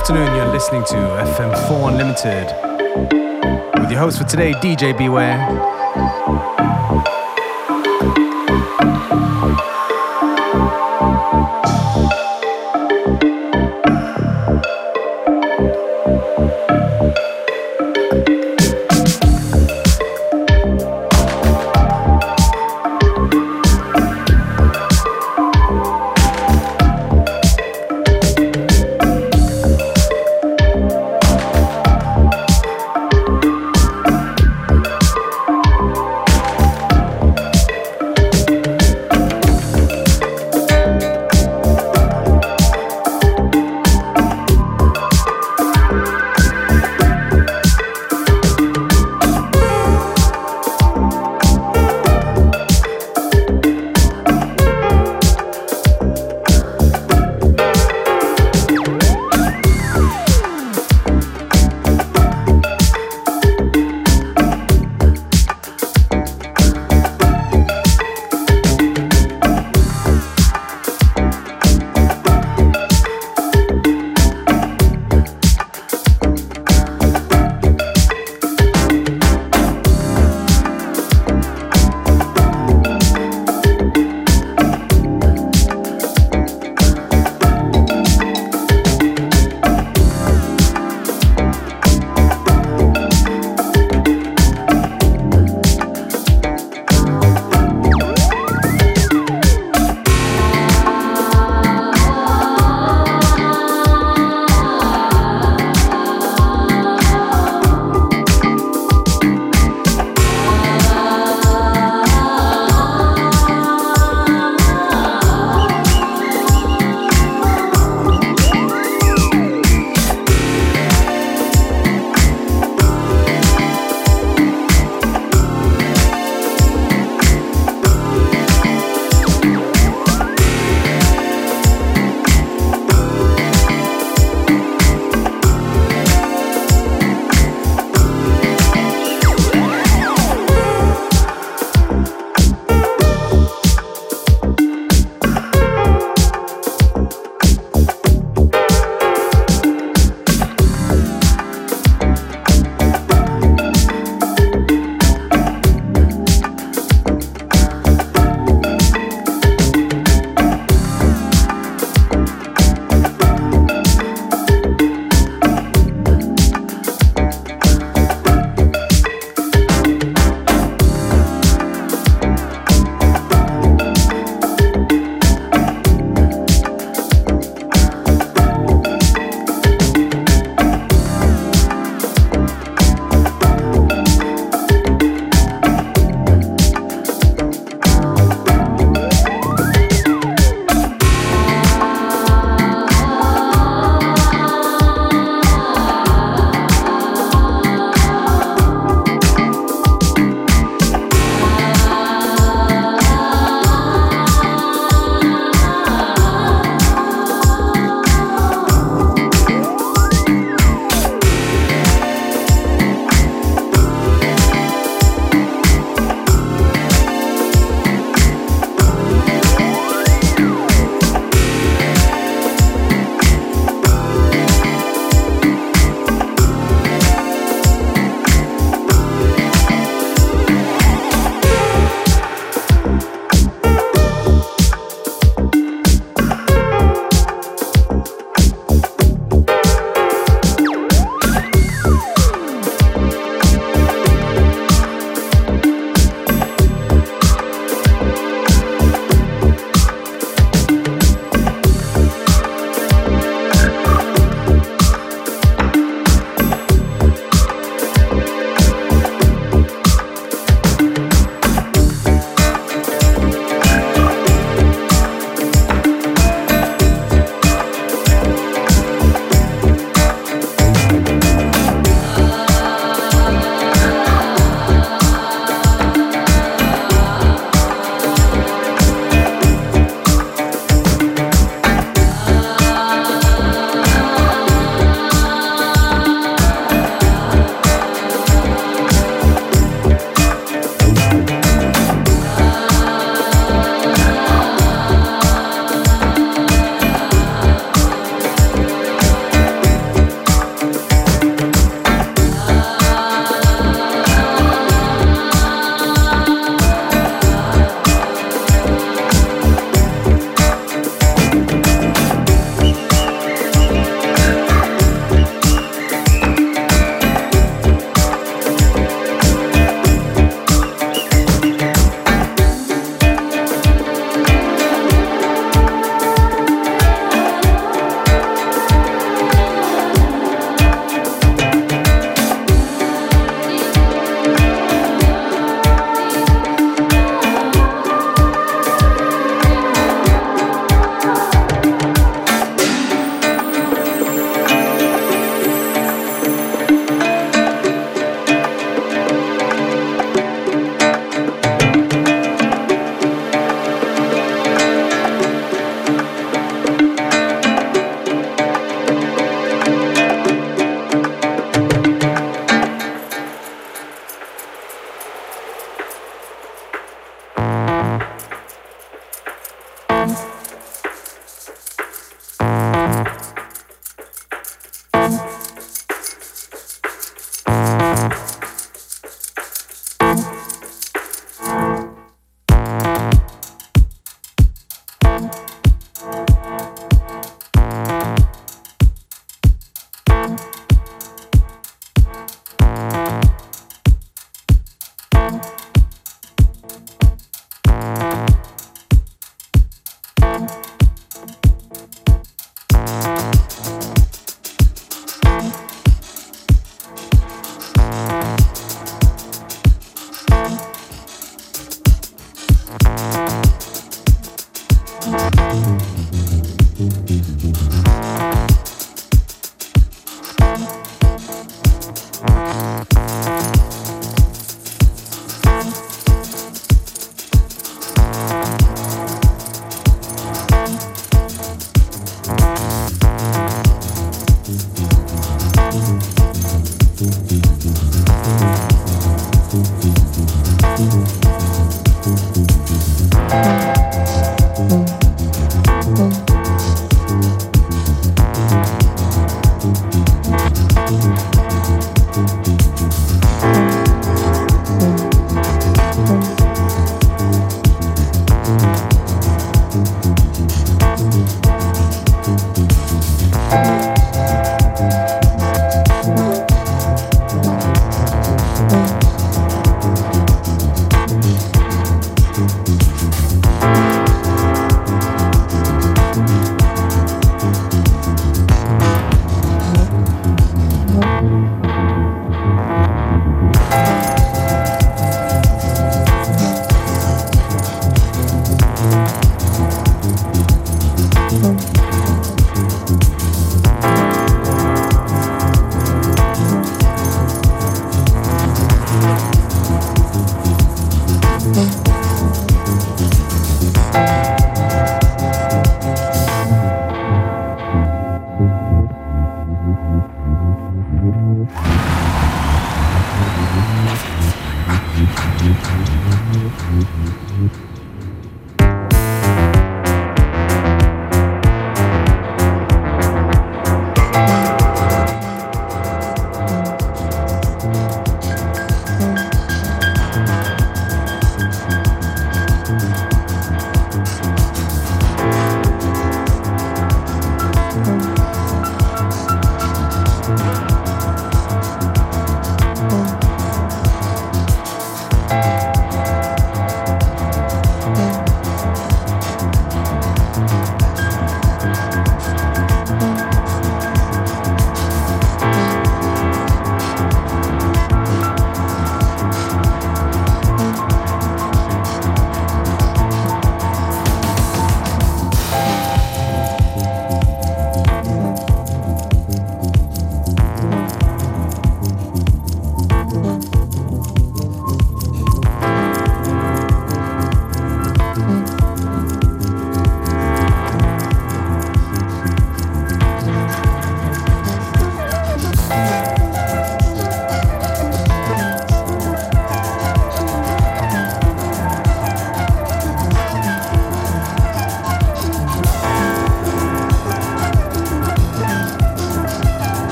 afternoon. You're listening to FM4 Unlimited with your host for today, DJ Beware.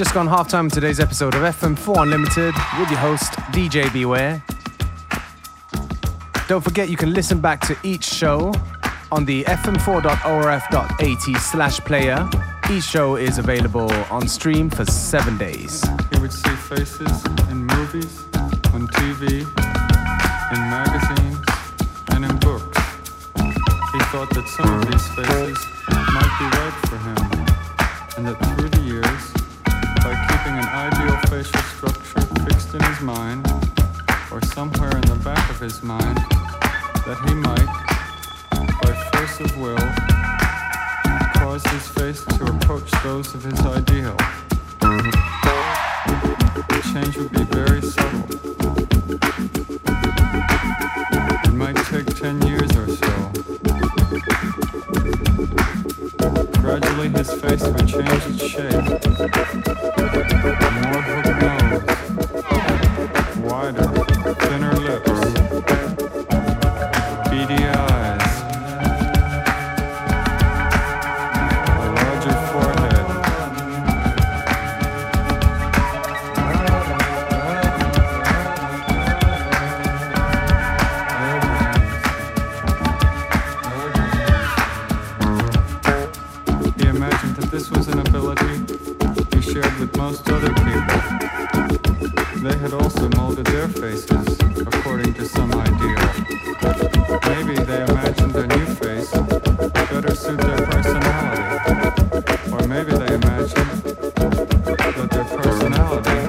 Just gone half time in today's episode of FM4 Unlimited with your host, DJ Beware. Don't forget you can listen back to each show on the fm4.orf.at slash player. Each show is available on stream for seven days. He would see faces in movies, on TV, in magazines, and in books. He thought that some of these faces might be right for him, and that through mind, or somewhere in the back of his mind, that he might, by force of will, cause his face to approach those of his ideal. The change would be very subtle. It might take 10 years or so. Gradually his face would change its shape. Shared with most other people. They had also molded their faces according to some ideal. Maybe they imagined their new face would better suit their personality. Or maybe they imagined that their personality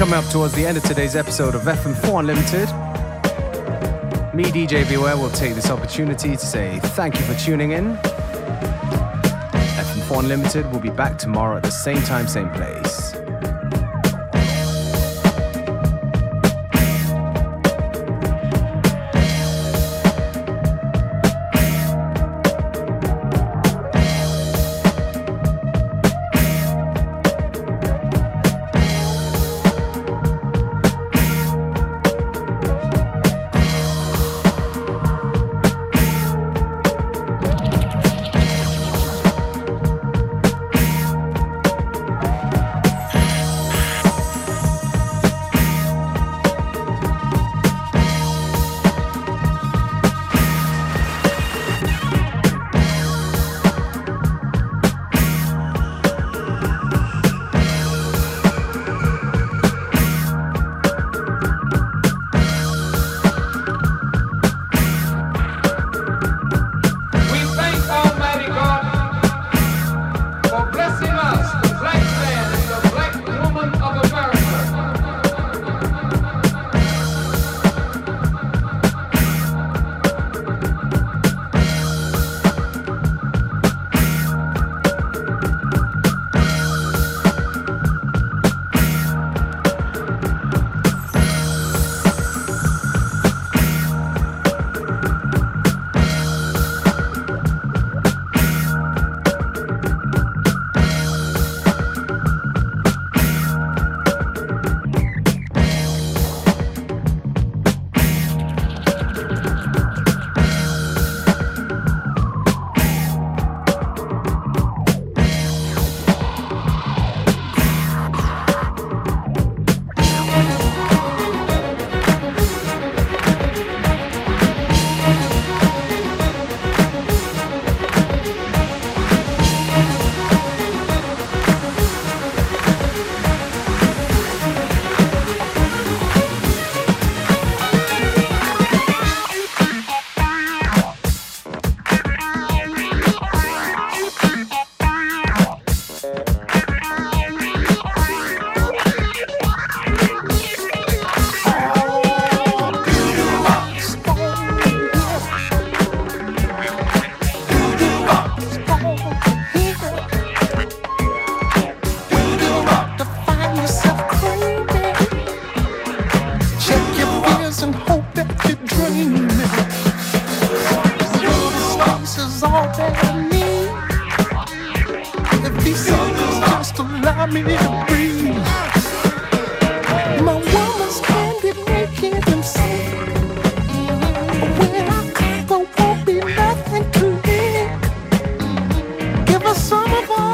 coming up towards the end of today's episode of FM4 Unlimited. Me, DJ Beware, will take this opportunity to say thank you for tuning in. FM4 Unlimited will be back tomorrow at the same time, same place. goodbye.